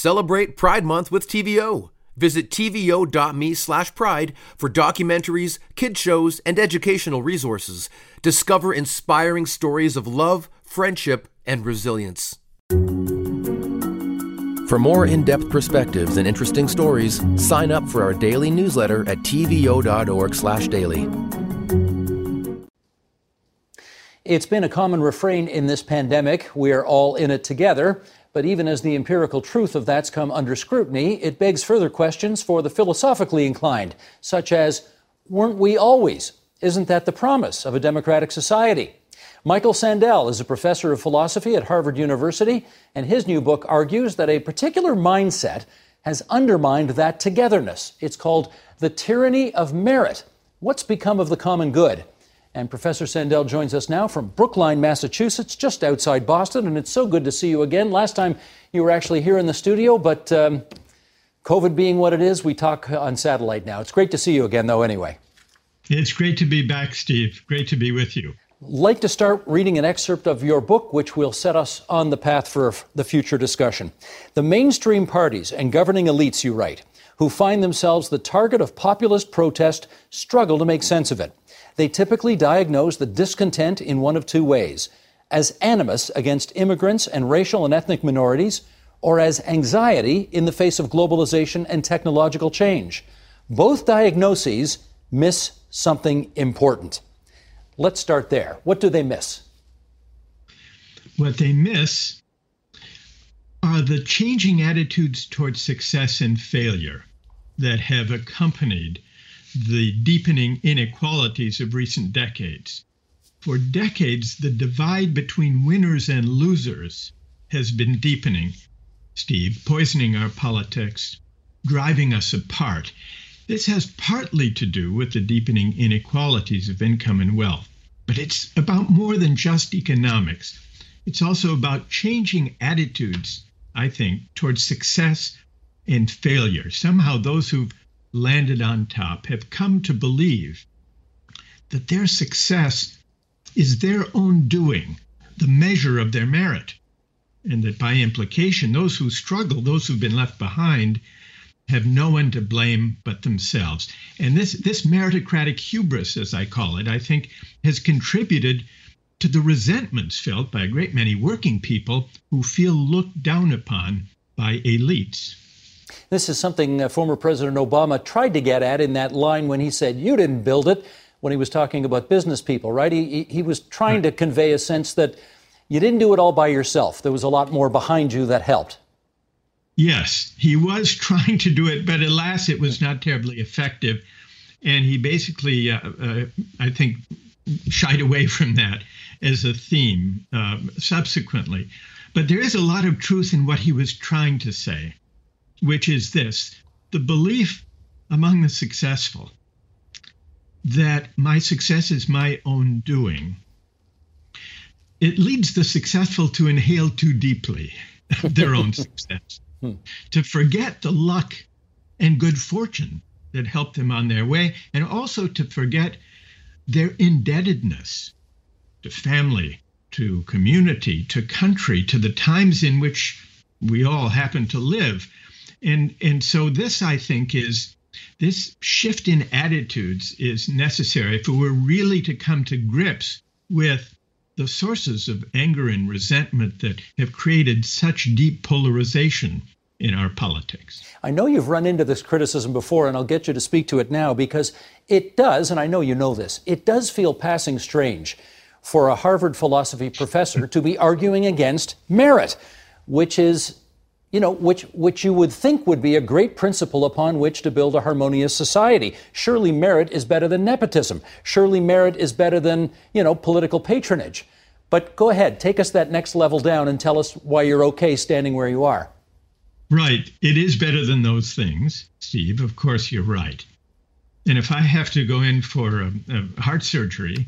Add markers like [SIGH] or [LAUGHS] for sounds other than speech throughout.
Celebrate Pride Month with TVO. Visit tvo.me slash pride for documentaries, kid shows, and educational resources. Discover inspiring stories of love, friendship, and resilience. For more in depth perspectives and interesting stories, sign up for our daily newsletter at tvo.org/slash daily. It's been a common refrain in this pandemic we are all in it together. But even as the empirical truth of that's come under scrutiny, it begs further questions for the philosophically inclined, such as weren't we always? Isn't that the promise of a democratic society? Michael Sandel is a professor of philosophy at Harvard University, and his new book argues that a particular mindset has undermined that togetherness. It's called The Tyranny of Merit. What's become of the common good? And Professor Sandel joins us now from Brookline, Massachusetts, just outside Boston. And it's so good to see you again. Last time you were actually here in the studio, but um, COVID being what it is, we talk on satellite now. It's great to see you again, though, anyway. It's great to be back, Steve. Great to be with you. Like to start reading an excerpt of your book, which will set us on the path for the future discussion. The mainstream parties and governing elites, you write, who find themselves the target of populist protest struggle to make sense of it. They typically diagnose the discontent in one of two ways as animus against immigrants and racial and ethnic minorities, or as anxiety in the face of globalization and technological change. Both diagnoses miss something important. Let's start there. What do they miss? What they miss are the changing attitudes towards success and failure that have accompanied the deepening inequalities of recent decades. For decades, the divide between winners and losers has been deepening, Steve, poisoning our politics, driving us apart. This has partly to do with the deepening inequalities of income and wealth, but it's about more than just economics. It's also about changing attitudes, I think, towards success and failure. Somehow, those who've landed on top have come to believe that their success is their own doing, the measure of their merit. And that by implication, those who struggle, those who've been left behind, have no one to blame but themselves. And this, this meritocratic hubris, as I call it, I think has contributed to the resentments felt by a great many working people who feel looked down upon by elites. This is something uh, former President Obama tried to get at in that line when he said, You didn't build it, when he was talking about business people, right? He, he was trying to convey a sense that you didn't do it all by yourself. There was a lot more behind you that helped. Yes, he was [LAUGHS] trying to do it, but alas, it was not terribly effective. And he basically, uh, uh, I think, shied away [LAUGHS] from that as a theme uh, subsequently. But there is a lot of truth in what he was trying to say which is this the belief among the successful that my success is my own doing. It leads the successful to inhale too deeply [LAUGHS] their own success, hmm. to forget the luck and good fortune that helped them on their way, and also to forget their indebtedness to family, to community, to country, to the times in which we all happen to live and and so this i think is this shift in attitudes is necessary if we're really to come to grips with the sources of anger and resentment that have created such deep polarization in our politics. I know you've run into this criticism before, and I'll get you to speak to it now because it does, and I know you know this, it does feel passing strange for a Harvard philosophy professor to be arguing against merit, which is you know, which, which you would think would be a great principle upon which to build a harmonious society. Surely merit is better than nepotism. Surely merit is better than, you know, political patronage. But go ahead, take us that next level down and tell us why you're okay standing where you are. Right. It is better than those things, Steve. Of course, you're right. And if I have to go in for a, a heart surgery,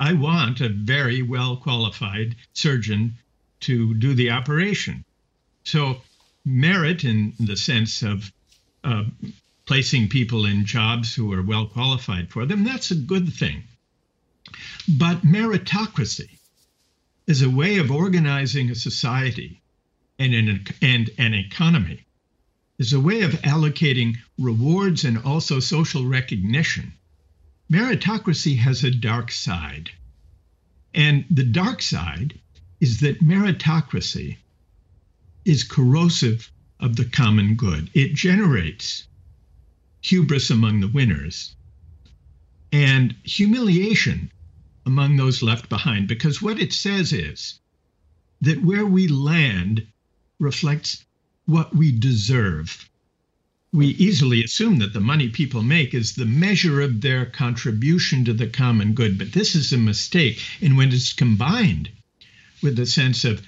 I want a very well qualified surgeon to do the operation. So merit in the sense of uh, placing people in jobs who are well qualified for them, that's a good thing. But meritocracy is a way of organizing a society and an, and an economy is a way of allocating rewards and also social recognition. Meritocracy has a dark side. And the dark side is that meritocracy is corrosive of the common good. It generates hubris among the winners and humiliation among those left behind, because what it says is that where we land reflects what we deserve. We easily assume that the money people make is the measure of their contribution to the common good, but this is a mistake. And when it's combined with a sense of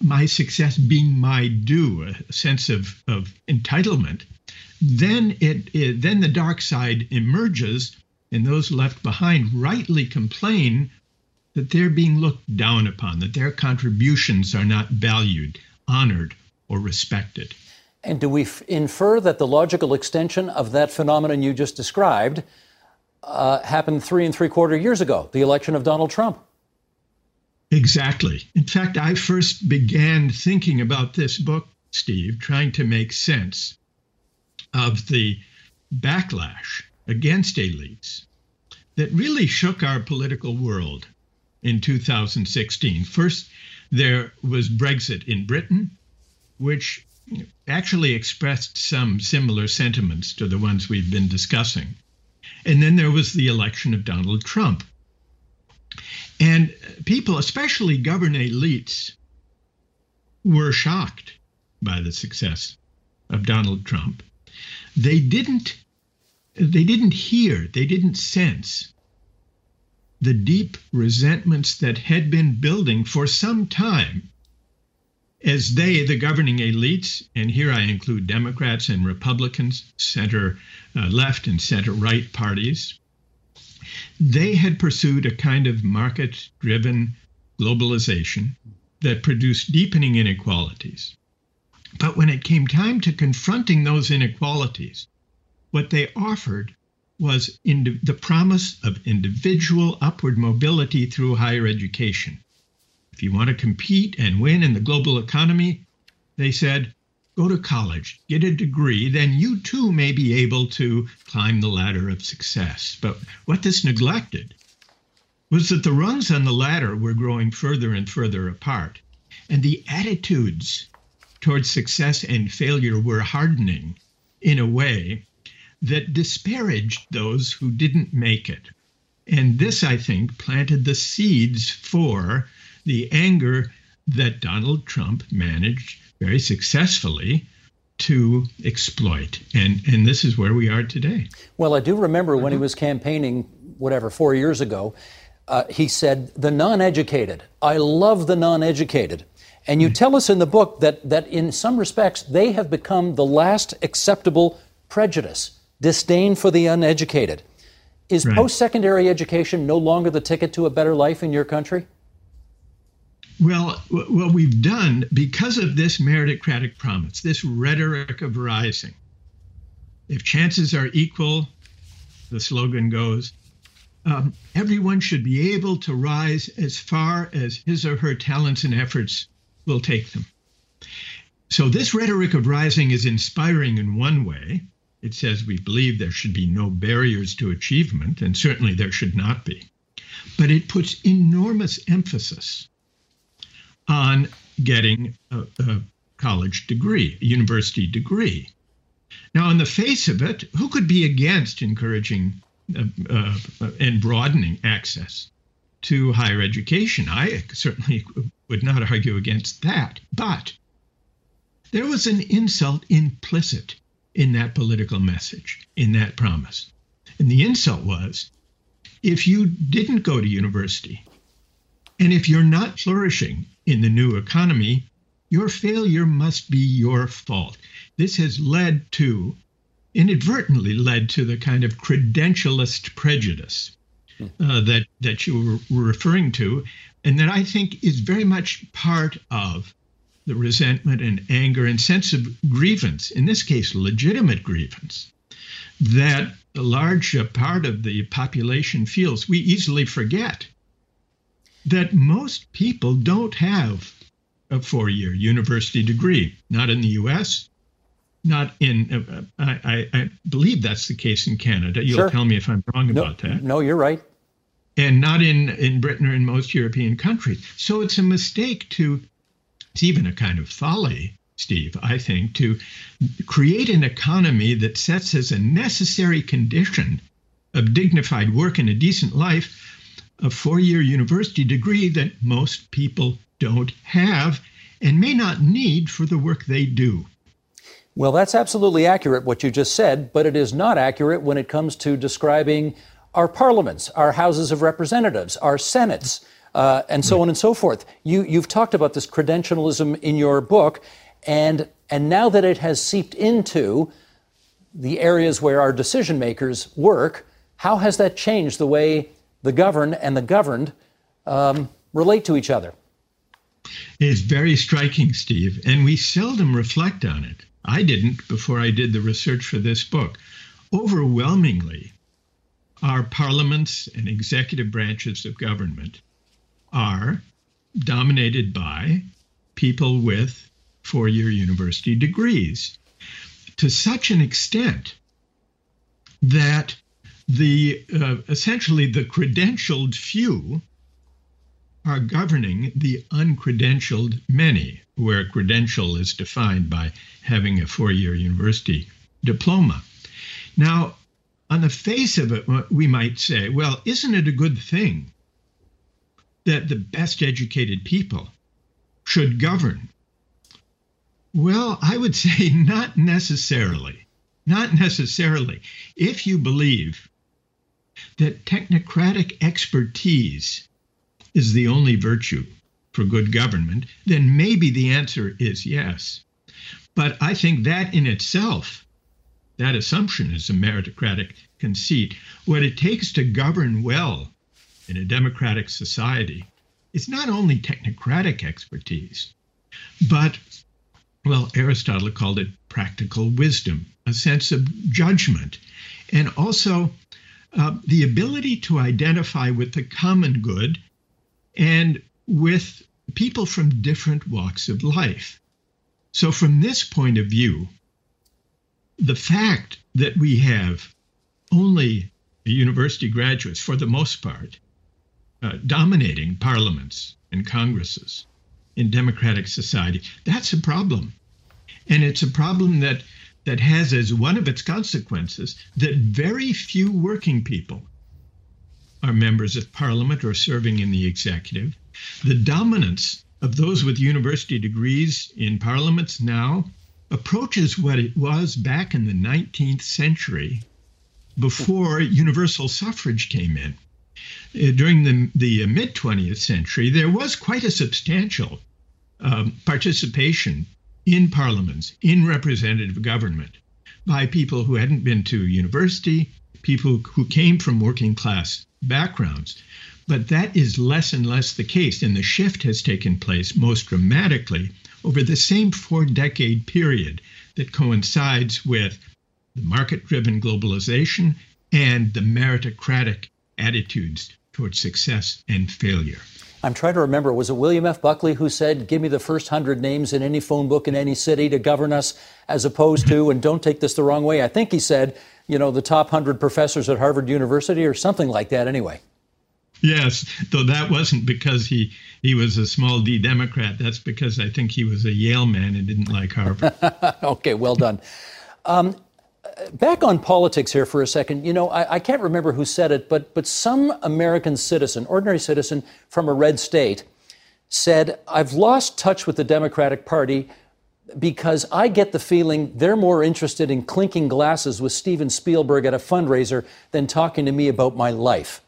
my success being my due, a sense of, of entitlement, then it, it then the dark side emerges, and those left behind rightly complain that they're being looked down upon, that their contributions are not valued, honored, or respected. And do we f- infer that the logical extension of that phenomenon you just described uh, happened three and three quarter years ago, the election of Donald Trump? Exactly. In fact, I first began thinking about this book, Steve, trying to make sense of the backlash against elites that really shook our political world in 2016. First, there was Brexit in Britain, which actually expressed some similar sentiments to the ones we've been discussing. And then there was the election of Donald Trump. And people, especially government elites, were shocked by the success of Donald Trump. They didn't they didn't hear, they didn't sense the deep resentments that had been building for some time as they, the governing elites, and here I include Democrats and Republicans, center uh, left and center right parties, they had pursued a kind of market driven globalization that produced deepening inequalities. But when it came time to confronting those inequalities, what they offered was the promise of individual upward mobility through higher education. If you want to compete and win in the global economy, they said, go to college, get a degree, then you too may be able to climb the ladder of success. But what this neglected was that the rungs on the ladder were growing further and further apart, and the attitudes towards success and failure were hardening in a way that disparaged those who didn't make it. And this, I think, planted the seeds for the anger that Donald Trump managed very successfully to exploit. And, and this is where we are today. Well, I do remember when he was campaigning, whatever, four years ago, uh, he said, The non educated. I love the non educated. And you tell us in the book that, that in some respects, they have become the last acceptable prejudice disdain for the uneducated. Is right. post secondary education no longer the ticket to a better life in your country? Well, what we've done because of this meritocratic promise, this rhetoric of rising, if chances are equal, the slogan goes, um, everyone should be able to rise as far as his or her talents and efforts will take them. So, this rhetoric of rising is inspiring in one way. It says we believe there should be no barriers to achievement, and certainly there should not be. But it puts enormous emphasis on getting a, a college degree, a university degree. Now, on the face of it, who could be against encouraging uh, uh, and broadening access to higher education? I certainly would not argue against that. But there was an insult implicit in that political message, in that promise. And the insult was if you didn't go to university, and if you're not flourishing in the new economy, your failure must be your fault. This has led to, inadvertently led to the kind of credentialist prejudice uh, that, that you were referring to, and that I think is very much part of the resentment and anger and sense of grievance, in this case, legitimate grievance, that a large part of the population feels. We easily forget that most people don't have a four year university degree, not in the US, not in, uh, I, I, believe that's the case in Canada. You'll sure. tell me if I'm wrong no, about that. No, you're right. And not in, in Britain or in most European countries. So it's a mistake to, it's even a kind of folly, Steve, I think, to create an economy that sets as a necessary condition of dignified work and a decent life a four year university degree that most people don't have and may not need for the work they do. Well, that's absolutely accurate what you just said, but it is not accurate when it comes to describing our parliaments, our houses of representatives, our senates, uh, and so on and so forth. You, you've talked about this credentialism in your book, and, and now that it has seeped into the areas where our decision makers work, how has that changed the way the governed and the governed um, relate to each other? It's very striking, Steve, and we seldom reflect on it. I didn't before I did the research for this book. Overwhelmingly, our parliaments and executive branches of government are dominated by people with four year university degrees to such an extent that the uh, essentially the credentialed few are governing the uncredentialed many, where credential is defined by having a four year university diploma. Now, on the face of it, we might say, well, isn't it a good thing that the best educated people should govern? Well, I would [LAUGHS] say not necessarily. Not necessarily. If you believe that technocratic expertise is the only virtue for good government, then maybe the answer is yes. But I think that in itself, that assumption is a meritocratic conceit. What it takes to govern well in a democratic society is not only technocratic expertise, but, well, Aristotle called it practical wisdom, a sense of judgment, and also uh, the ability to identify with the common good and with people from different walks of life. So, from this point of view, the fact that we have only university graduates, for the most part, uh, dominating parliaments and congresses in democratic society, that's a problem. And it's a problem that that has as one of its consequences that very few working people are members of parliament or serving in the executive. The dominance of those with university degrees in parliaments now approaches what it was back in the 19th century before universal suffrage came in. Uh, during the, the mid 20th century, there was quite a substantial um, participation in parliaments, in representative government, by people who hadn't been to university, people who came from working class backgrounds. But that is less and less the case, and the shift has taken place most dramatically over the same four decade period that coincides with the market driven globalization and the meritocratic attitudes towards success and failure. I'm trying to remember, was it William F. Buckley who said, Give me the first hundred names in any phone book in any city to govern us, as opposed to, and don't take this the wrong way, I think he said, you know, the top hundred professors at Harvard University or something like that anyway. Yes, though that wasn't because he, he was a small d Democrat. That's because I think he was a Yale man and didn't like Harvard. [LAUGHS] okay, well done. Um, back on politics here for a second. You know, I, I, can't remember who said it, but but some American citizen, ordinary citizen from a red state, said, "I've lost touch with the Democratic Party." Because I get the feeling they're more interested in clinking glasses with Steven Spielberg at a fundraiser than talking to me about my life.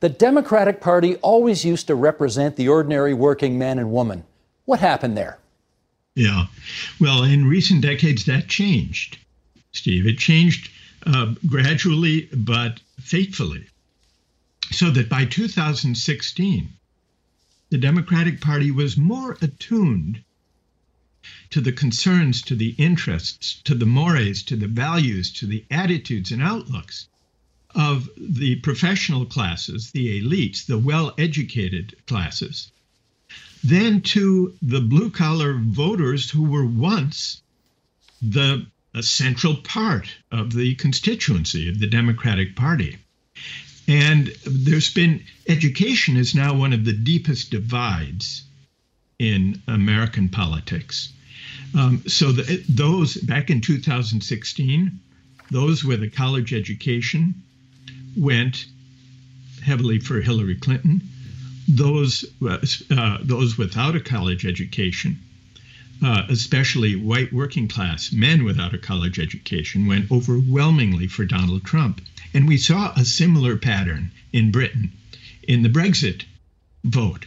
The Democratic Party always used to represent the ordinary working man and woman. What happened there? Yeah. Well, in recent decades, that changed. Steve. It changed uh, gradually but faithfully. So that by 2016, the Democratic Party was more attuned to the concerns, to the interests, to the mores, to the values, to the attitudes and outlooks of the professional classes, the elites, the well educated classes, than to the blue collar voters who were once the central part of the constituency of the Democratic Party. And there's been education is now one of the deepest divides in American politics. Um, so the, those back in 2016, those with a college education went heavily for Hillary Clinton. Those uh, those without a college education, uh, especially white working class men without a college education, went overwhelmingly for Donald Trump. And we saw a similar pattern in Britain in the Brexit vote.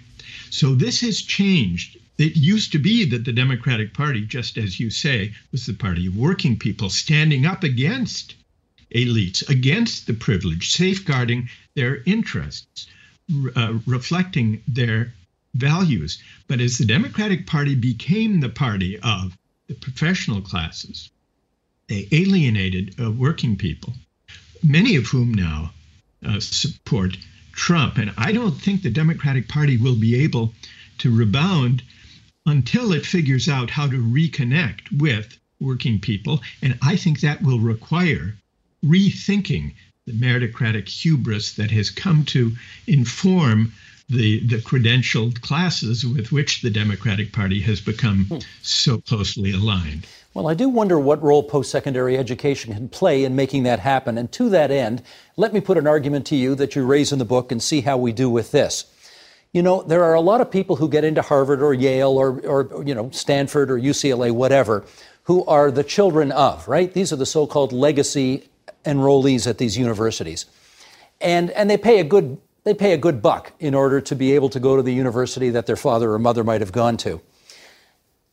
So this has changed. It used to be that the Democratic Party, just as you say, was the party of working people standing up against elites, against the privileged, safeguarding their interests, uh, reflecting their values. But as the Democratic Party became the party of the professional classes, they alienated uh, working people many of whom now uh, support Trump. And I don't think the Democratic Party will be able to rebound until it figures out how to reconnect with working people. And I think that will require rethinking the meritocratic hubris that has come to inform the, the credentialed classes with which the Democratic Party has become hmm. so closely aligned. Well, I do wonder what role post secondary education can play in making that happen. And to that end, let me put an argument to you that you raise in the book and see how we do with this. You know, there are a lot of people who get into Harvard or Yale or, or you know, Stanford or UCLA, whatever, who are the children of, right? These are the so called legacy enrollees at these universities. And, and they pay a good they pay a good buck in order to be able to go to the university that their father or mother might have gone to.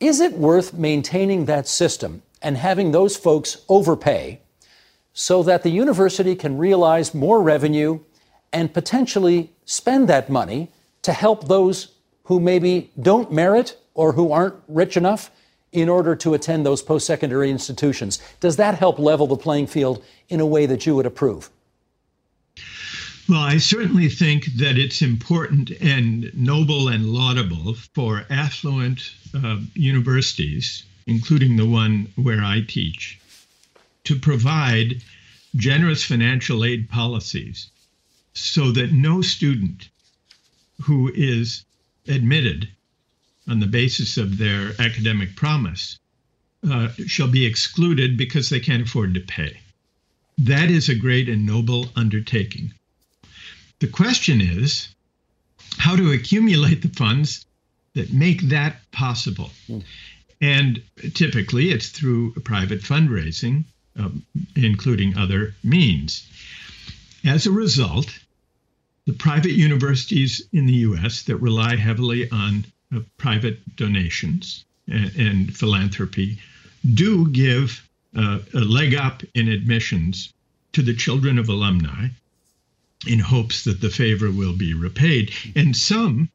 Is it worth maintaining that system and having those folks overpay so that the university can realize more revenue and potentially spend that money to help those who maybe don't merit or who aren't rich enough in order to attend those post secondary institutions? Does that help level the playing field in a way that you would approve? Well, I certainly think that it's important and noble and laudable for affluent uh, universities, including the one where I teach, to provide generous financial aid policies so that no student who is admitted on the basis of their academic promise uh, shall be excluded because they can't afford to pay. That is a great and noble undertaking. The question is how to accumulate the funds that make that possible. Mm. And typically it's through private fundraising, um, including other means. As a result, the private universities in the US that rely heavily on uh, private donations and, and, philanthropy do give uh, a leg up in admissions to the children of alumni in hopes that the favor will be repaid. And some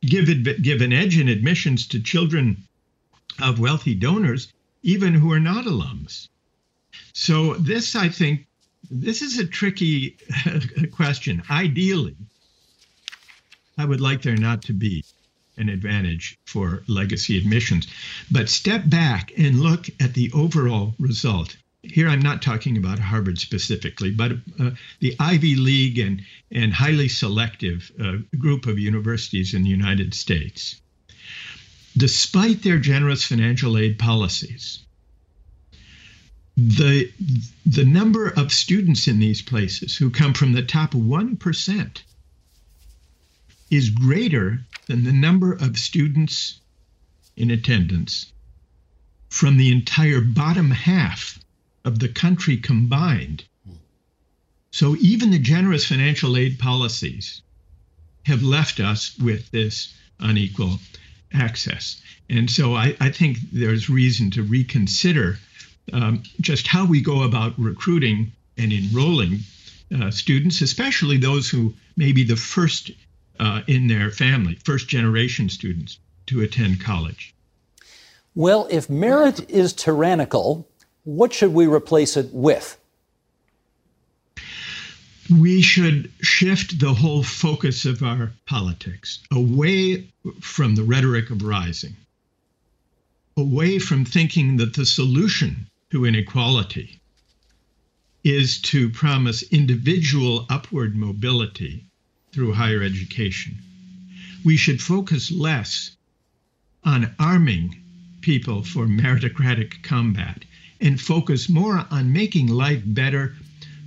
give, it, give an edge in admissions to children of wealthy donors, even who are not alums. So, this, I think, this is a tricky [LAUGHS] question. Ideally, I would like there not to be an advantage for legacy admissions. But step back and look at the overall result here I'm not talking about Harvard specifically, but uh, the Ivy League and, and highly selective uh, group of universities in the United States, despite their generous financial aid policies, the, the number of students in these places who come from the top 1% is greater than the number of students in attendance from the entire bottom half of the country combined. So even the generous financial aid policies have left us with this unequal access. And so I, I think there's reason to reconsider um, just how we go about recruiting and enrolling uh, students, especially those who may be the first uh, in their family, first generation students to attend college. Well, if merit is tyrannical, what should we replace it with? we should shift the whole focus of our politics away from the rhetoric of rising, away from thinking that the solution to inequality is to promise individual upward mobility through higher education. We should focus less on arming people for meritocratic combat and focus more on making life better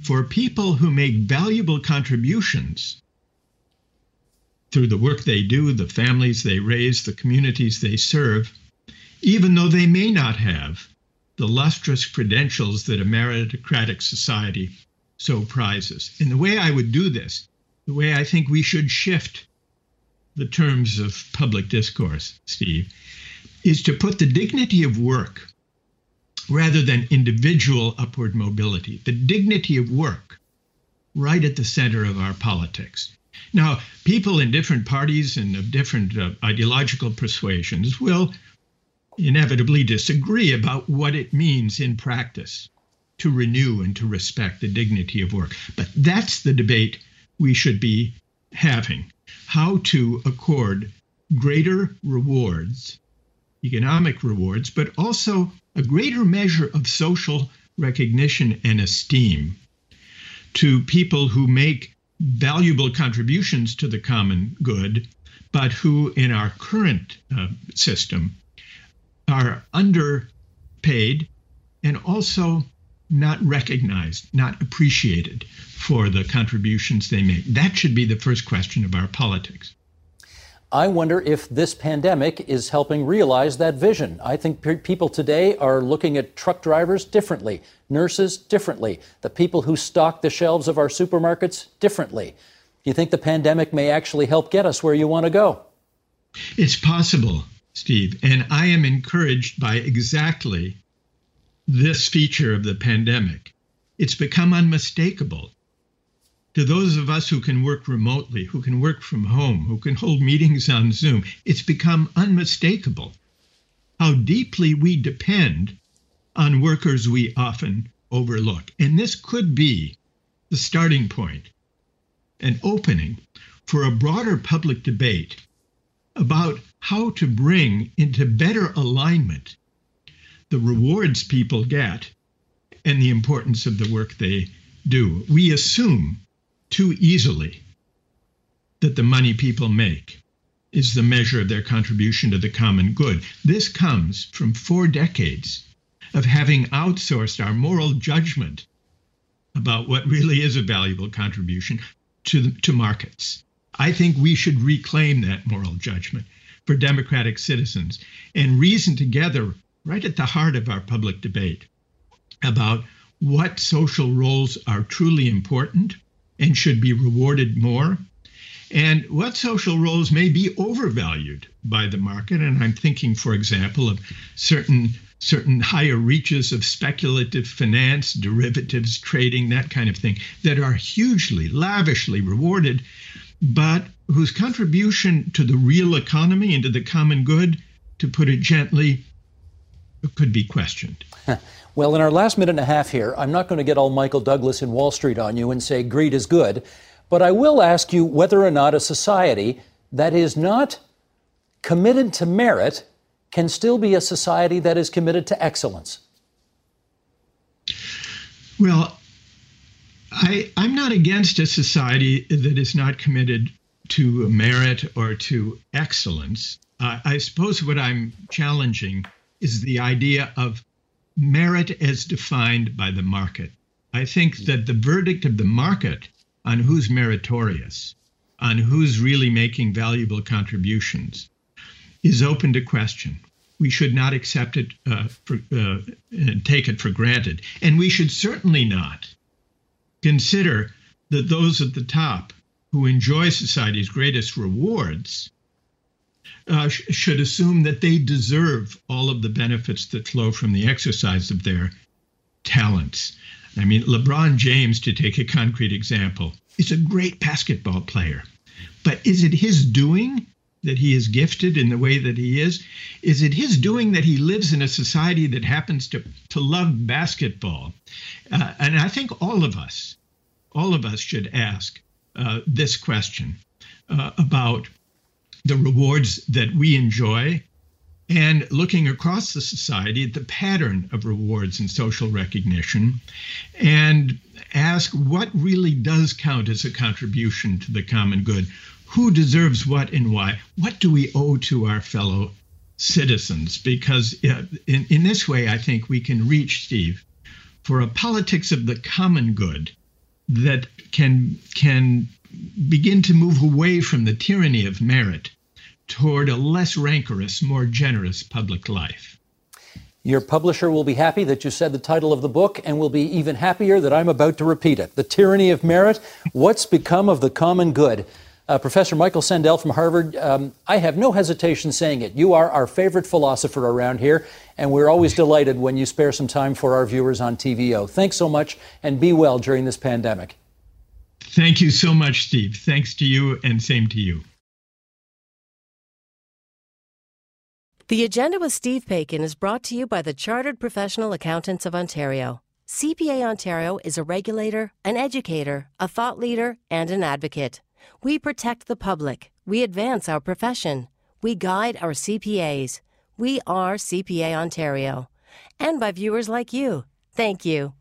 for people who make valuable contributions through the work they do, the families they raise, the communities they serve, even though they may not have the lustrous credentials that a meritocratic society so prizes. And the way I would do this, the way I think we should shift the terms of public discourse, Steve, is to put the dignity of work rather than individual upward mobility, the dignity of work right at the center of our politics. Now, people in different parties and of different uh, ideological persuasions will inevitably disagree about what it means in practice to renew and to respect the dignity of work. But that's the debate we should be having how to accord greater rewards, economic rewards, but also a greater measure of social recognition and esteem to people who make valuable contributions to the common good, but who, in our current uh, system, are underpaid and also not recognized, not appreciated for the contributions they make. That should be the first question of our politics. I wonder if this pandemic is helping realize that vision. I think pe- people today are looking at truck drivers differently, nurses differently, the people who stock the shelves of our supermarkets differently. Do you think the pandemic may actually help get us where you want to go? It's possible, Steve. And I am encouraged by exactly this feature of the pandemic. It's become unmistakable to those of us who can work remotely, who can work from home, who can hold meetings on Zoom, it's become unmistakable how deeply we depend on workers we often overlook. And this could be the starting point, an opening for a broader public debate about how to bring into better alignment the rewards people get and the importance of the work they do. We assume too easily that the money people make is the measure of their contribution to the common good. This comes from four decades of having outsourced our moral judgment about what really is a valuable contribution to, the, to markets. I think we should reclaim that moral judgment for democratic citizens and reason together right at the heart of our public debate about what social roles are truly important and should be rewarded more, and what social roles may be overvalued by the market. And I'm thinking, for example, of certain certain higher reaches of speculative finance, derivatives trading, that kind of thing, that are hugely, lavishly rewarded, but whose contribution to the real economy and to the common good, to put it gently, could be questioned. [LAUGHS] Well, in our last minute and a half here, I'm not going to get all Michael Douglas in Wall Street on you and say greed is good, but I will ask you whether or not a society that is not committed to merit can still be a society that is committed to excellence. Well, I, I'm not against a society that is not committed to merit or to excellence. Uh, I suppose what I'm challenging is the idea of merit as defined by the market. I think that the verdict of the market on who's meritorious, on who's really making valuable contributions, is open to question. We should not accept it uh, for, uh, and take it for granted. And we should certainly not consider that those at the top who enjoy society's greatest rewards uh, sh- should assume that they deserve all of the benefits that flow from the exercise of their talents. I mean, LeBron James, to take a concrete example, is a great basketball player. But is it his doing that he is gifted in the way that he is? Is it his doing that he lives in a society that happens to, to love basketball? Uh, and I think all of us, all of us should ask uh, this question uh, about the rewards that we enjoy and looking across the society at the pattern of rewards and social recognition and ask what really does count as a contribution to the common good. Who deserves what and why? What do we owe to our fellow citizens? Because uh, in, in this way i think we can reach steve for a politics of the common good that can can begin to move away from the tyranny of merit toward a less rancorous, more generous public life. Your publisher will be happy that you said the title of the book and will be even happier that I'm about to repeat it The Tyranny of Merit What's Become of the Common Good. Uh, Professor Michael Sandel from Harvard, um, I have no hesitation saying it. You are our favorite philosopher around here, and we're always delighted when you spare some time for our viewers on TVO. Thanks so much, and be well during this pandemic. Thank you so much, Steve. Thanks to you, and same to you. The Agenda with Steve Paikin is brought to you by the Chartered Professional Accountants of Ontario. CPA Ontario is a regulator, an educator, a thought leader, and an advocate. We protect the public. We advance our profession. We guide our CPAs. We are CPA Ontario. And by viewers like you. Thank you.